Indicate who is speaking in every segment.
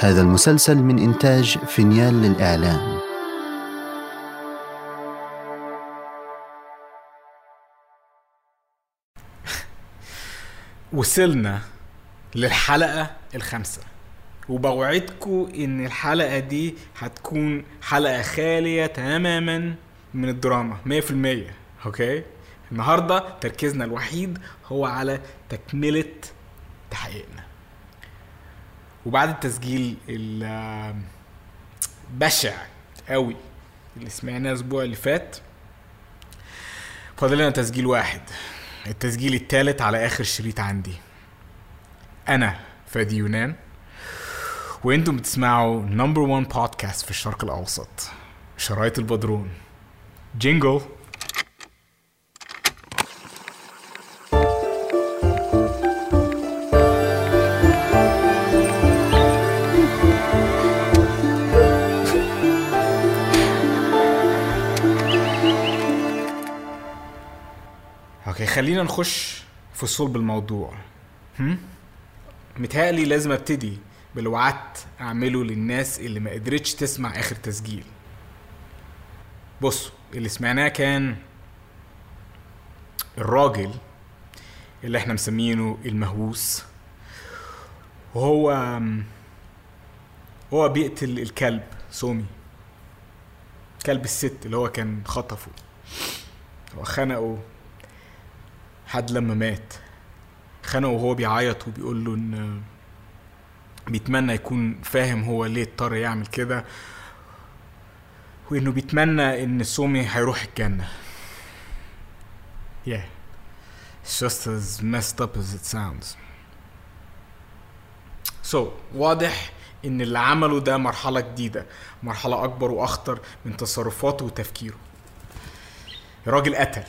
Speaker 1: هذا المسلسل من إنتاج فينيال للإعلام.
Speaker 2: وصلنا للحلقة الخامسة. وبوعدكم إن الحلقة دي هتكون حلقة خالية تماما من الدراما 100% أوكي؟ النهاردة تركيزنا الوحيد هو على تكملة تحقيقنا. وبعد التسجيل البشع قوي اللي سمعناه الأسبوع اللي فات. فاضل لنا تسجيل واحد. التسجيل التالت على آخر شريط عندي. أنا فادي يونان. وأنتم بتسمعوا number 1 بودكاست في الشرق الأوسط. شرايط البدرون. jingle خلينا نخش في صلب الموضوع. هم؟ متهيألي لازم أبتدي باللي وعدت أعمله للناس اللي ما قدرتش تسمع آخر تسجيل. بصوا اللي سمعناه كان الراجل اللي إحنا مسمينه المهووس. وهو هو بيقتل الكلب سومي. كلب الست اللي هو كان خطفه. هو خنقه. حد لما مات خنقه وهو بيعيط وبيقول له إن بيتمنى يكون فاهم هو ليه اضطر يعمل كده وإنه بيتمنى إن سومي هيروح الجنة. Yeah. It's just as messed up as it sounds. So واضح إن اللي عمله ده مرحلة جديدة مرحلة أكبر وأخطر من تصرفاته وتفكيره. الراجل قتل.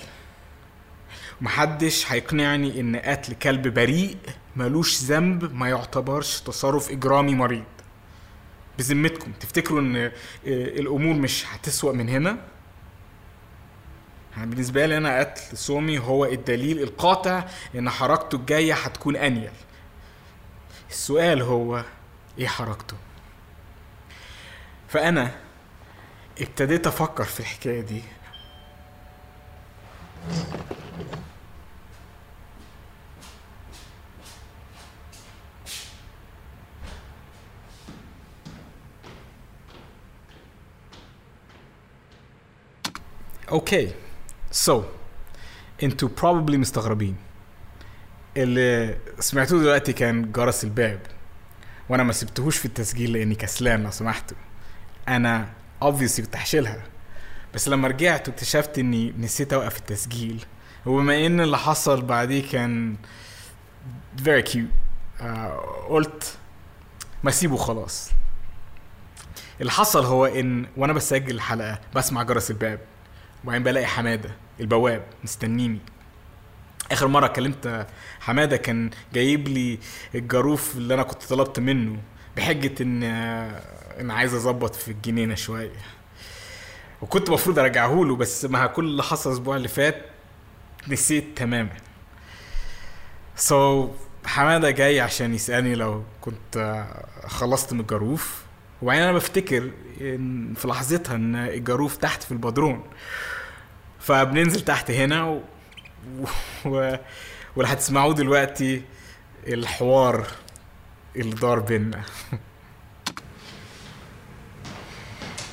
Speaker 2: محدش هيقنعني إن قتل كلب بريء ملوش ذنب ما يعتبرش تصرف إجرامي مريض. بذمتكم تفتكروا إن الأمور مش هتسوأ من هنا؟ يعني بالنسبة لي أنا قتل سومي هو الدليل القاطع إن حركته الجاية هتكون أنيل. السؤال هو إيه حركته؟ فأنا ابتديت أفكر في الحكاية دي. okay so أنتوا probably مستغربين. اللي سمعتوه دلوقتي كان جرس الباب. وأنا ما سبتهوش في التسجيل لاني كسلان لو سمحتوا. أنا obviously كنت هشيلها. بس لما رجعت واكتشفت اني نسيت اوقف التسجيل. وبما ان اللي حصل بعديه كان very cute. آه قلت ما أسيبه خلاص اللي حصل هو إن وأنا بسجل الحلقة بسمع جرس الباب. وبعدين بلاقي حمادة البواب مستنيني. آخر مرة كلمت حمادة كان جايب لي الجاروف اللي أنا كنت طلبت منه بحجة إن إن عايز أظبط في الجنينة شوية. وكنت المفروض أرجعه له بس مع كل اللي حصل الأسبوع اللي فات نسيت تماما. سو so, حمادة جاي عشان يسألني لو كنت خلصت من الجاروف. وبعدين أنا بفتكر إن في لحظتها إن الجاروف تحت في البدرون فبننزل تحت هنا و... و... واللي هتسمعوه دلوقتي الحوار اللي دار بينا.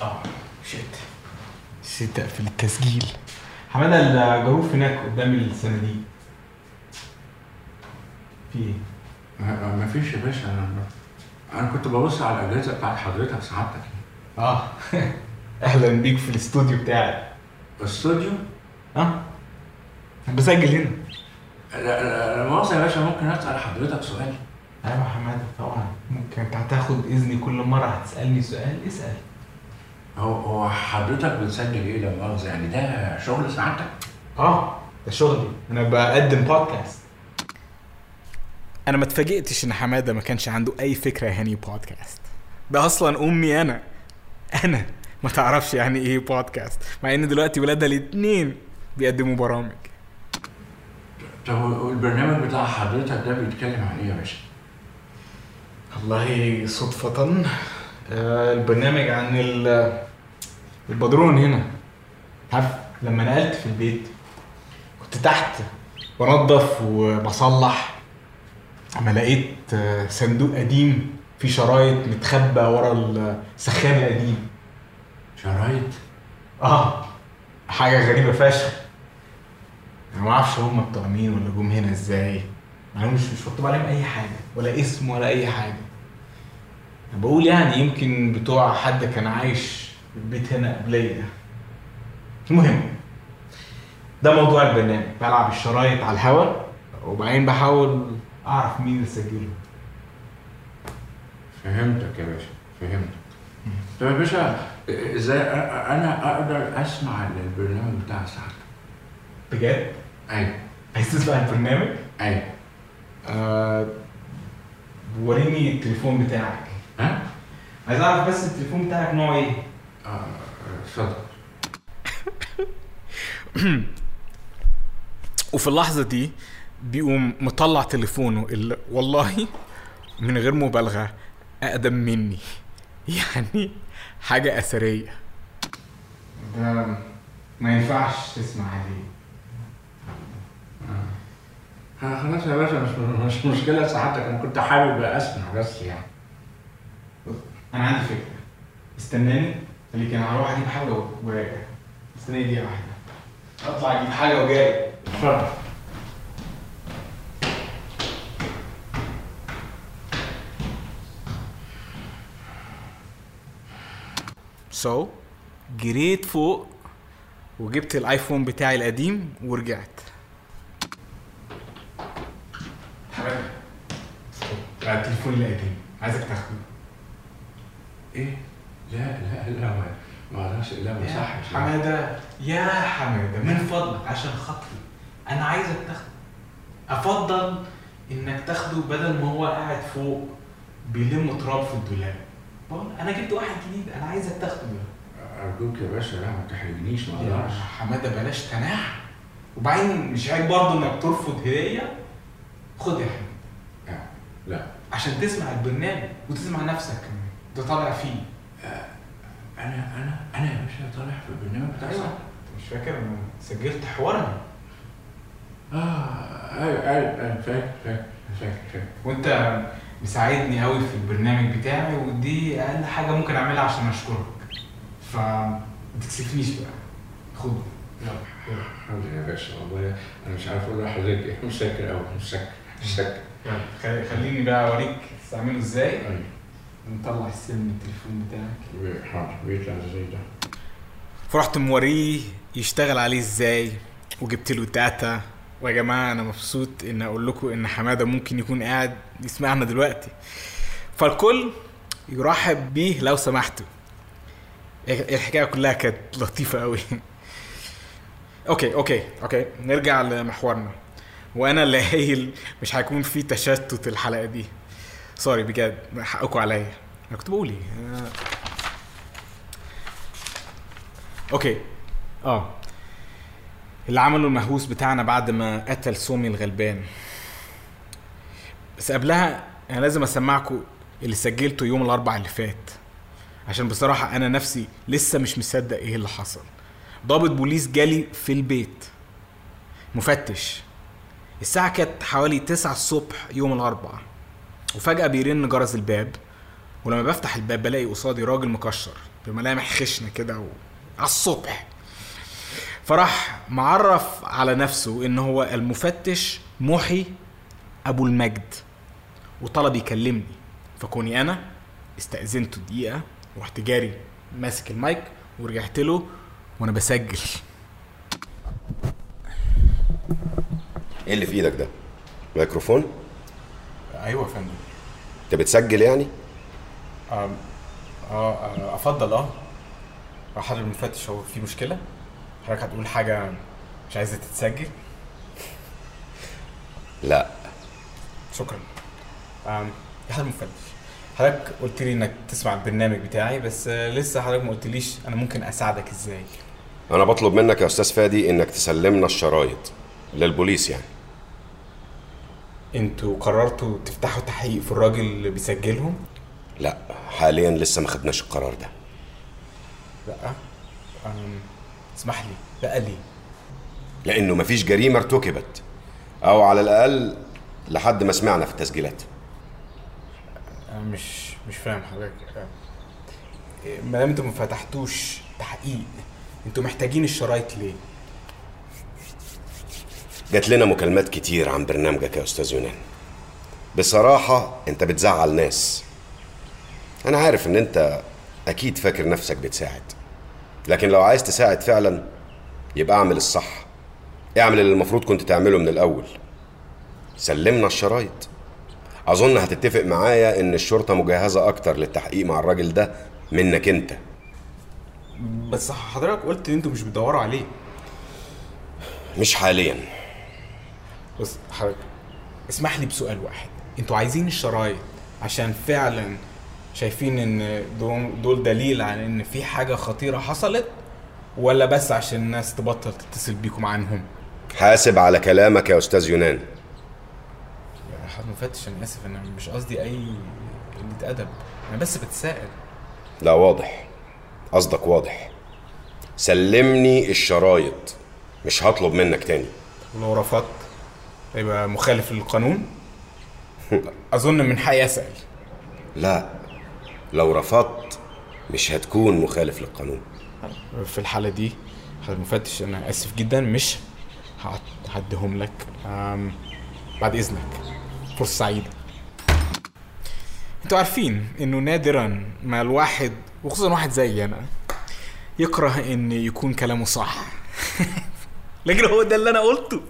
Speaker 2: آه شيت نسيت اقفل التسجيل. حماده الجاروف هناك قدام الصناديق في إيه؟
Speaker 3: ما فيش يا باشا. أنا كنت ببص على الأجهزة بتاعت حضرتك سعادتك.
Speaker 2: آه. أهلا بيك في الاستوديو بتاعي
Speaker 3: الاستوديو
Speaker 2: آه. بسجل هنا.
Speaker 3: لا لا لا مؤاخذه يا باشا ممكن أسأل حضرتك سؤال؟
Speaker 2: أيوه يا حماده طبعا. ممكن أنت هتاخد إذني كل مرة هتسألني سؤال اسأل.
Speaker 3: هو هو حضرتك بتسجل إيه لا مؤاخذة؟ يعني ده شغل سعادتك؟
Speaker 2: آه ده شغلي. أنا بقدم بودكاست أنا ما اتفاجئتش إن حمادة ما كانش عنده أي فكرة يعني بودكاست. ده أصلا أمي أنا. أنا؟ ما تعرفش يعني إيه بودكاست. مع إن دلوقتي ولادها الاتنين بيقدموا برامج.
Speaker 3: طب والبرنامج بتاع حضرتك ده بيتكلم عن إيه يا باشا؟
Speaker 2: والله صدفة آه، البرنامج عن ال- البدرون هنا. عارف لما نقلت في البيت كنت تحت بنظف وبصلح. اما لقيت آه، صندوق قديم فيه شرايط متخبى ورا السخان القديم.
Speaker 3: شرايط؟
Speaker 2: آه حاجة غريبة فشخ. أنا ما أعرفش هم بتوع مين ولا جم هنا إزاي. أنا مش مش مكتوب عليهم أي حاجة ولا اسم ولا أي حاجة. أنا بقول يعني يمكن بتوع حد كان عايش في البيت هنا قبليا المهم ده موضوع البرنامج بلعب الشرايط على الهوا وبعدين بحاول أعرف مين اللي سجله.
Speaker 3: فهمتك يا باشا فهمتك. طب يا باشا إزاي أنا أقدر أسمع البرنامج بتاع سعادتك؟
Speaker 2: بجد؟
Speaker 3: أيوه.
Speaker 2: عايز تسمع البرنامج؟
Speaker 3: أيوه.
Speaker 2: آه وريني التليفون بتاعك.
Speaker 3: ها؟
Speaker 2: عايز أعرف بس التليفون بتاعك نوعه إيه؟
Speaker 3: آه، اتفضل.
Speaker 2: وفي اللحظة دي بيقوم مطلع تليفونه اللي والله من غير مبالغة أقدم مني. يعني حاجة أثرية. ده ما ينفعش تسمع عليه
Speaker 3: آه، خلاص يا باشا مش مش مشكلة. سعادتك أنا كنت حابب أسمع بس يعني.
Speaker 2: أنا عندي فكرة. استناني. خليك أنا هروح أجيب حاجة وراجع استناني دقيقة واحدة. أطلع أجيب حاجة وجاي.
Speaker 3: اتفضل.
Speaker 2: سو so, جريت فوق وجبت الآيفون بتاعي القديم ورجعت. حبيبي لا التليفون القديم عايزك تاخده.
Speaker 3: إيه؟ لا لا لا ما ما أقدرش لا ما
Speaker 2: يا
Speaker 3: صحش.
Speaker 2: حمادة يا حمادة من فضلك عشان خاطري. أنا عايزك تاخده. أفضل إنك تاخده بدل ما هو قاعد فوق بيلم تراب في الدولاب. أنا جبت واحد جديد أنا عايزك تاخده
Speaker 3: أرجوك يا باشا لا ما تحرجنيش ما أقدرش.
Speaker 2: حمادة بلاش تناح. وبعدين مش عيب برضه إنك ترفض هدية. خد يا حمادة.
Speaker 3: لا.
Speaker 2: عشان تسمع البرنامج وتسمع نفسك كمان. ده طالع فيه.
Speaker 3: أنا أنا أنا يا باشا طالع في البرنامج بتاع
Speaker 2: أيوه.
Speaker 3: سعادتك.
Speaker 2: مش فاكر أنا سجلت حوارنا؟
Speaker 3: آه أيوه أيوه فاكر فاكر فاكر فاكر.
Speaker 2: وأنت مساعدني قوي في البرنامج بتاعي ودي أقل حاجة ممكن أعملها عشان أشكرك. ف ما تكسفنيش بقى. خد. يلا. يلا
Speaker 3: يا باشا والله أنا مش عارف أقول لحضرتك إيه. مش فاكر قوي مش فاكر. مش فاكر.
Speaker 2: خليني بقى أوريك تستعمله إزاي.
Speaker 3: أيوة.
Speaker 2: نطلع السن من التليفون بتاعك.
Speaker 3: حاضر. بيطلع إزاي ده.
Speaker 2: فرحت موريه يشتغل عليه إزاي؟ وجبت له data. ويا جماعة أنا مبسوط إن أقول لكم إن حمادة ممكن يكون قاعد يسمعنا دلوقتي. فالكل يرحب بيه لو سمحتوا. الحكاية كلها كانت لطيفة قوي okay okay okay نرجع لمحورنا. وأنا اللي قايل مش هيكون في تشتت الحلقة دي. sorry بجد حقكم عليا. أنا كنت بقول إيه. okay آه. اللي عمله المهووس بتاعنا بعد ما قتل سومي الغلبان. بس قبلها أنا لازم أسمعكم اللي سجلته يوم الأربع اللي فات. عشان بصراحة أنا نفسي لسه مش مصدق إيه اللي حصل. ضابط بوليس جالي في البيت. مفتش. الساعة كانت حوالي تسعة الصبح يوم الأربعاء وفجأة بيرن جرس الباب. ولما بفتح الباب بلاقي قصادي راجل مكشر بملامح خشنة كده و... على الصبح. فراح معرف على نفسه إن هو المفتش محي أبو المجد وطلب يكلمني. فكوني أنا استأذنته دقيقة ورحت جاري ماسك المايك ورجعت له وأنا بسجل.
Speaker 4: إيه اللي في إيدك ده؟ ميكروفون؟
Speaker 2: أيوه يا فندم.
Speaker 4: أنت بتسجل يعني؟
Speaker 2: آه آه أفضل آه. حضرتك المفتش هو في مشكلة؟ حضرتك هتقول حاجة مش عايزة تتسجل؟
Speaker 4: لا.
Speaker 2: شكرا. يا حضرتك المفتش حضرتك قلت لي إنك تسمع البرنامج بتاعي بس لسه حضرتك ما قلتليش أنا ممكن أساعدك إزاي.
Speaker 4: أنا بطلب منك يا أستاذ فادي إنك تسلمنا الشرايط للبوليس يعني.
Speaker 2: أنتوا قررتوا تفتحوا تحقيق في الراجل اللي بيسجلهم؟
Speaker 4: لا حاليا لسه ما خدناش القرار ده.
Speaker 2: لا. أم، اسمح لي بقى ليه
Speaker 4: لأنه مفيش جريمة ارتكبت. أو على الأقل لحد ما سمعنا في التسجيلات.
Speaker 2: أنا مش مش فاهم حضرتك. ما دام أنتوا ما فتحتوش تحقيق أنتوا محتاجين الشرايط ليه؟
Speaker 4: جات لنا مكالمات كتير عن برنامجك يا أستاذ يونان. بصراحة أنت بتزعل ناس. أنا عارف إن أنت أكيد فاكر نفسك بتساعد. لكن لو عايز تساعد فعلا يبقى اعمل الصح. اعمل اللي المفروض كنت تعمله من الأول. سلمنا الشرايط. أظن هتتفق معايا إن الشرطة مجهزة أكتر للتحقيق مع الراجل ده منك أنت.
Speaker 2: بس حضرتك قلت إن أنتوا مش بتدوروا عليه.
Speaker 4: مش حاليا.
Speaker 2: بص حضرتك اسمح لي بسؤال واحد. أنتوا عايزين الشرايط عشان فعلا شايفين إن دول, دليل على إن في حاجة خطيرة حصلت ولا بس عشان الناس تبطل تتصل بيكم عنهم؟
Speaker 4: حاسب على كلامك يا أستاذ يونان.
Speaker 2: يا حضرتك مفتش أنا آسف أنا مش قصدي أي قلة أدب أنا بس بتساءل.
Speaker 4: لا واضح. قصدك واضح. سلمني الشرايط مش هطلب منك تاني.
Speaker 2: ولو رفضت يبقى مخالف للقانون؟ أظن من حقي أسأل.
Speaker 4: لا لو رفضت مش هتكون مخالف للقانون.
Speaker 2: في الحالة دي حضرتك مفتش أنا آسف جدا مش هعد- هعديهم لك بعد إذنك. فرصة سعيدة. أنتوا عارفين إنه نادرا ما الواحد وخصوصا واحد زي أنا يكره إن يكون كلامه صح. لكن هو ده اللي أنا قلته.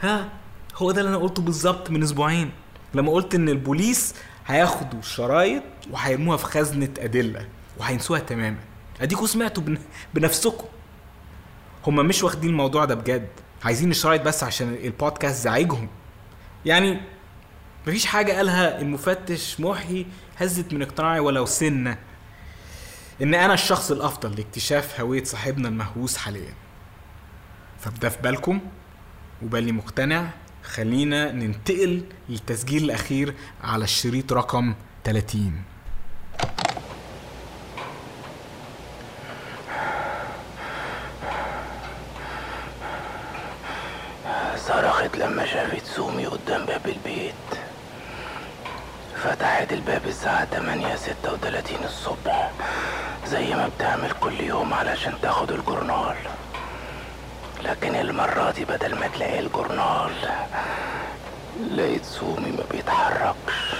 Speaker 2: ها؟ هو ده اللي أنا قلته بالظبط من أسبوعين. لما قلت إن البوليس هياخدوا الشرايط وهيرموها في خزنة أدلة وهينسوها تماما. أديكوا سمعتوا بن... بنفسكم هما مش واخدين الموضوع ده بجد. عايزين الشرايط بس عشان البودكاست زعيجهم. يعني مفيش حاجة قالها المفتش محي هزت من اقتناعي ولو سنة. إن أنا الشخص الأفضل لاكتشاف هوية صاحبنا المهووس حاليا. فبده في بالكم؟ وبالي مقتنع؟ خلينا ننتقل للتسجيل الأخير على الشريط رقم 30
Speaker 5: صرخت لما شافت سومي قدام باب البيت. فتحت الباب الساعة 8 36 الصبح زي ما بتعمل كل يوم علشان تاخد الجورنال. لكن المرة دي بدل ما تلاقي الجورنال لقيت سومي ما بيتحركش.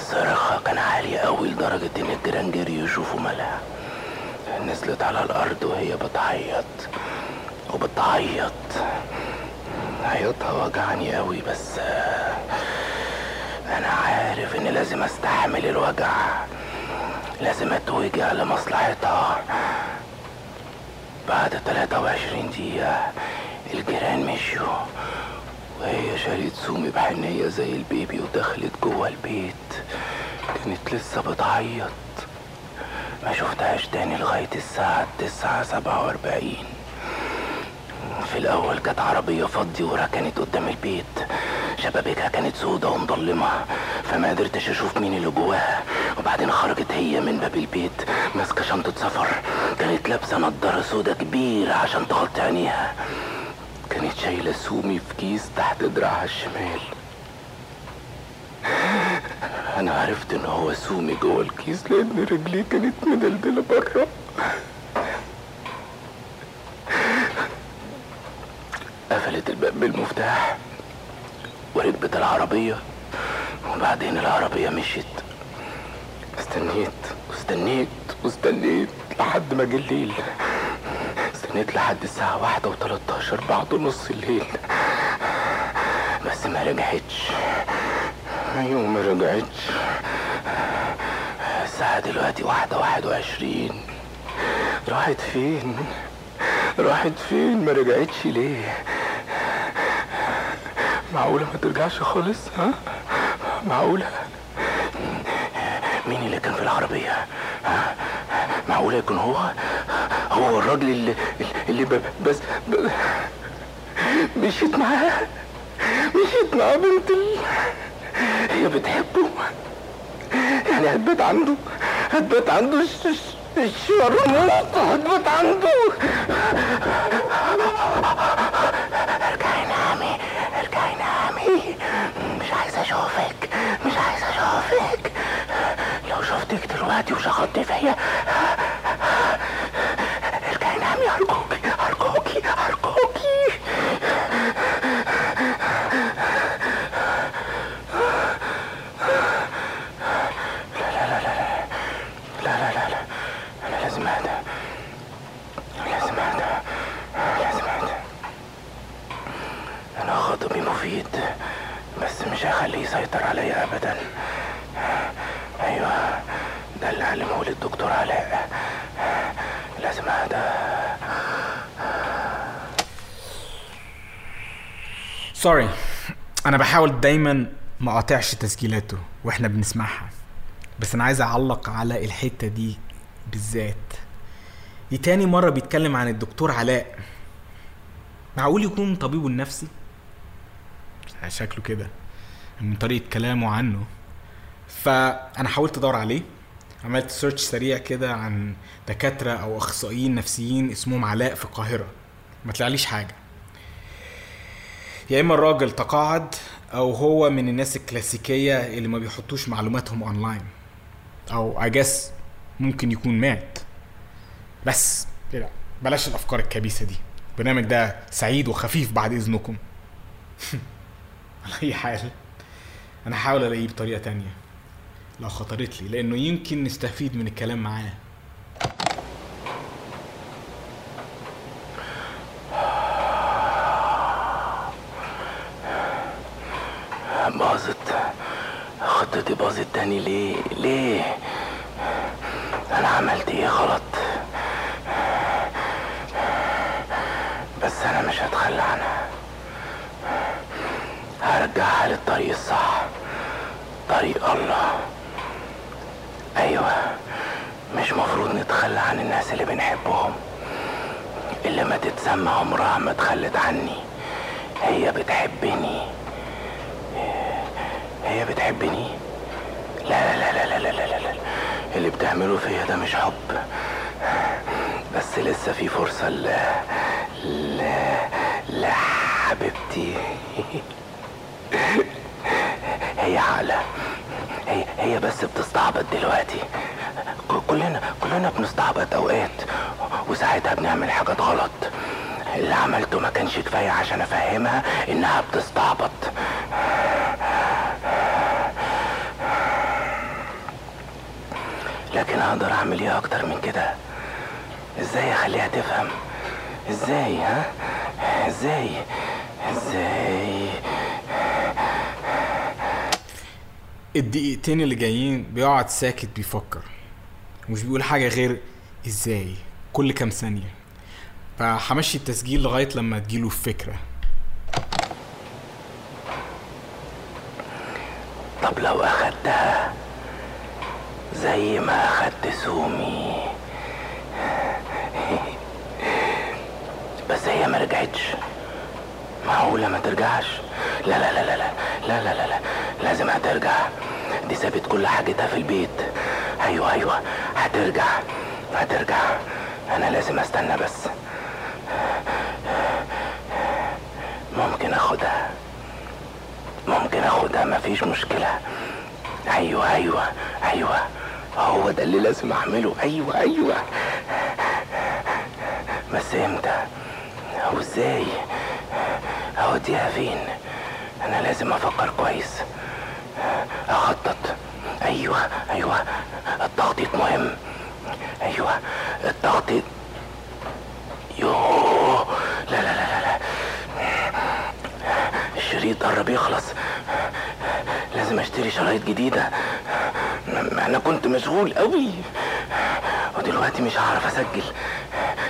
Speaker 5: صرخها كان عالي قوي لدرجة إن الجيران جريوا يشوفوا مالها نزلت على الأرض وهي بتعيط وبتعيط. عياطها وجعني قوي بس أنا عارف إن لازم أستحمل الوجع. لازم أتوجع لمصلحتها. بعد 23 دقيقة الجيران مشيوا. وهي شالت سومي بحنية زي البيبي ودخلت جوه البيت. كانت لسه بتعيط. ما شفتهاش تاني لغاية الساعة تسعة سبعة وأربعين. في الأول كانت عربية فضي وركنت قدام البيت. شبابيكها كانت سودة ومضلمة فما قدرتش أشوف مين اللي جواها. وبعدين خرجت هي من باب البيت ماسكة شنطة سفر. كانت لابسة نضارة سودة كبيرة عشان تغطي عينيها. كانت شايلة سومي في كيس تحت دراعها الشمال. أنا عرفت إن هو سومي جوه الكيس لأن رجليه كانت مدلدلة بره قفلت الباب بالمفتاح وركبت العربية وبعدين العربية مشيت. استنيت واستنيت واستنيت لحد ما جه الليل. استنيت لحد الساعة واحدة وتلاتاشر بعد نص الليل. بس ما رجعتش. أيوه ما رجعتش. الساعة دلوقتي واحدة واحد وعشرين. راحت فين؟ راحت فين؟ ما رجعتش ليه؟ معقولة ما ترجعش خالص ها؟ معقولة؟ مين اللي كان في العربية؟ معقولة يكون هو؟ هو الراجل اللي اللي بس مشيت معاه. مشيت مع بنت. هي بتحبه. يعني هتبات عنده. هتبات عنده الش- الش- الشرموط هتبات عنده ارجعي نامي ارجعي نامي مش عايزه اشوفك مش عايزه اشوفك لو شفتك دلوقتي وشخطت فيا ارجعي نامي ارجوكي ارجوكي ارجوكي لا لا لا لا أنا لازم اهدى لازم اهدى لازم اهدى أنا خطبي مفيد بس مش هخليه يسيطر عليا ابدا أيوه ده اللي علمه لي الدكتور علاء لازم اهدى
Speaker 2: سوري أنا بحاول دايما ما أقاطعش تسجيلاته وإحنا بنسمعها. بس أنا عايز أعلق على الحتة دي بالذات. دي تاني مرة بيتكلم عن الدكتور علاء. معقول يكون طبيبه النفسي شكله كده. من طريقة كلامه عنه. فأنا حاولت أدور عليه. عملت search سريع كده عن دكاترة أو أخصائيين نفسيين اسمهم علاء في القاهرة. ما طلعليش حاجة. يا إما الراجل تقاعد أو هو من الناس الكلاسيكية اللي ما بيحطوش معلوماتهم اونلاين أو I guess ممكن يكون مات. بس لا بلاش الأفكار الكبيسة دي. البرنامج ده سعيد وخفيف بعد إذنكم. على أي حال أنا هحاول ألاقيه بطريقة تانية. لو خطرت لي لأنه يمكن نستفيد من الكلام معاه
Speaker 5: باظت خطتي باظت تاني ليه؟ ليه؟ أنا عملت إيه غلط؟ بس أنا مش هتخلى عنها. هرجعها للطريق الصح. طريق الله. أيوه مش مفروض نتخلى عن الناس اللي بنحبهم. اللي ما تتسمى عمرها ما تخلت عني. هي بتحبني. هي بتحبني لا لا لا لا لا لا لا, اللي بتعمله فيا ده مش حب. بس لسه في فرصة ل ل لحبيبتي. هي عقلة. هي هي بس بتستعبط دلوقتي. كلنا كلنا بنستعبط أوقات. وساعتها بنعمل حاجات غلط. اللي عملته ما كانش كفاية عشان أفهمها إنها بتستعبط. لكن أقدر أعمل إيه أكتر من كده؟ إزاي أخليها تفهم؟ إزاي ها؟ إزاي؟ إزاي؟
Speaker 2: الدقيقتين اللي جايين بيقعد ساكت بيفكر. ومش بيقول حاجة غير إزاي كل كام ثانية. فهمشي التسجيل لغاية لما تجيله الفكرة
Speaker 5: طب لو أخدتها زي ما اخدت سومي. بس هي ما رجعتش. معقولة ما ترجعش؟ لا لا لا لا لا لا لا لا, لا. لازم هترجع. دي سابت كل حاجتها في البيت. أيوه أيوه هترجع هترجع. أنا لازم أستنى بس. ممكن آخدها. ممكن آخدها مفيش مشكلة. أيوه أيوه أيوه. هو ده اللي لازم أعمله. أيوه أيوه. بس إمتى؟ أو إزاي؟ اوديها فين أنا لازم أفكر كويس. أخطط. أيوه أيوه. التخطيط مهم. أيوه التخطيط. يوه. لا لا لا لا. الشريط قرب يخلص. لازم أشتري شرايط جديدة. ما أنا كنت مشغول قوي. ودلوقتي مش هعرف اسجل.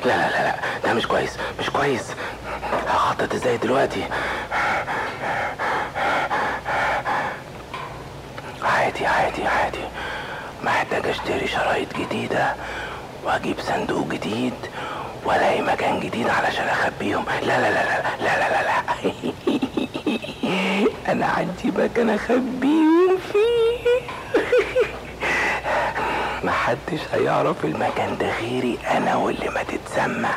Speaker 5: لا لا لا لا ده مش كويس مش كويس. هخطط إزاي دلوقتي؟ عادي عادي عادي. محتاج اشتري شرايط جديدة واجيب صندوق جديد والاقي مكان جديد علشان اخبيهم. لا لا لا لا لا لا لا, لا. أنا عندي مكان اخبيهم فيه. محدش هيعرف المكان ده غيري أنا واللي ما تتسمى.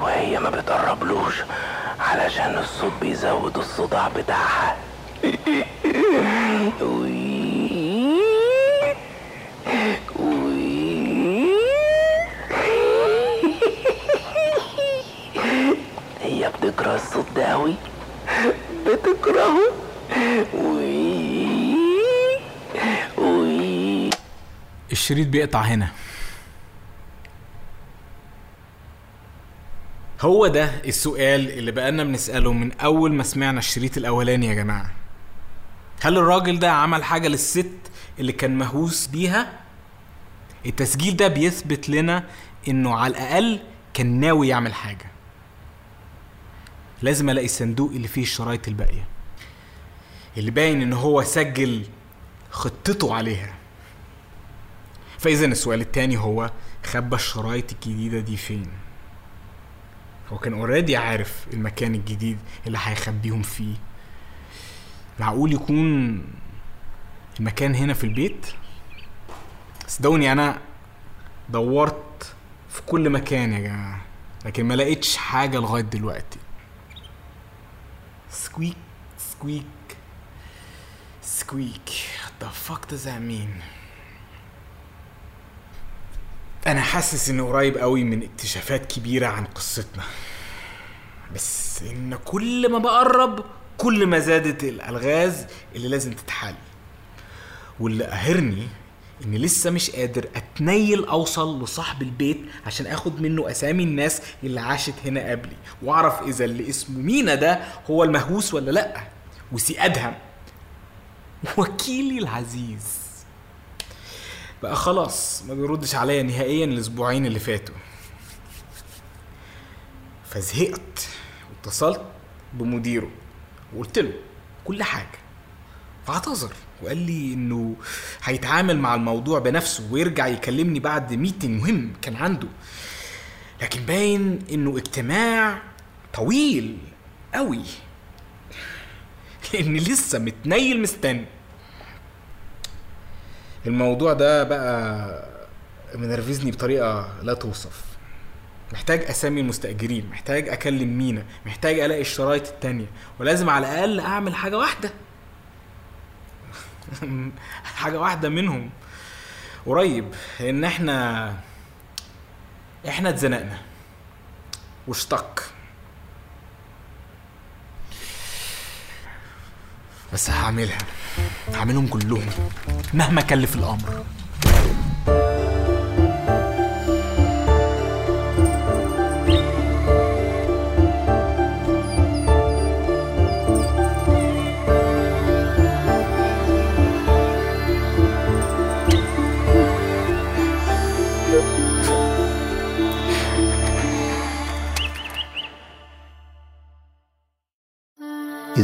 Speaker 5: وهي ما بتقربلوش علشان الصوت بيزود الصداع بتاعها. هي بتكره الصوت ده أوي. بتكرهه.
Speaker 2: الشريط بيقطع هنا. هو ده السؤال اللي بقالنا بنسأله من أول ما سمعنا الشريط الأولاني يا جماعة. هل الراجل ده عمل حاجة للست اللي كان مهووس بيها؟ التسجيل ده بيثبت لنا إنه على الأقل كان ناوي يعمل حاجة. لازم ألاقي الصندوق اللي فيه الشرايط الباقية. اللي باين إن هو سجل خطته عليها. فاذا السؤال التاني هو خبى الشرايط الجديدة دي فين؟ هو كان already عارف المكان الجديد اللي هيخبيهم فيه. معقول يكون المكان هنا في البيت؟ صدقوني أنا دورت في كل مكان يا جماعة لكن ما لقيتش حاجة لغاية دلوقتي. squeak squeak سكويك. What the fuck does that mean? أنا حاسس إنه قريب قوي من اكتشافات كبيرة عن قصتنا. بس إن كل ما بقرب كل ما زادت الألغاز اللي لازم تتحل. واللي قاهرني اني لسه مش قادر أتنيل أوصل لصاحب البيت عشان آخد منه أسامي الناس اللي عاشت هنا قبلي وأعرف إذا اللي اسمه مينا ده هو المهووس ولا لأ. وسي أدهم وكيلي العزيز. بقى خلاص ما بيردش عليا نهائيا الأسبوعين اللي فاتوا. فزهقت واتصلت بمديره وقلت له كل حاجة. فاعتذر وقال لي إنه هيتعامل مع الموضوع بنفسه ويرجع يكلمني بعد ميتنج مهم كان عنده. لكن باين إنه اجتماع طويل قوي لأني لسه متنيل مستني. الموضوع ده بقى منرفزني بطريقة لا توصف. محتاج أسامي المستأجرين محتاج أكلم مينا محتاج ألاقي الشرايط التانية ولازم على الأقل أعمل حاجة واحدة. حاجة واحدة منهم. قريب لأن إحنا إحنا اتزنقنا. واشتق. بس هعملها. هعملهم كلهم. مهما كلف الأمر.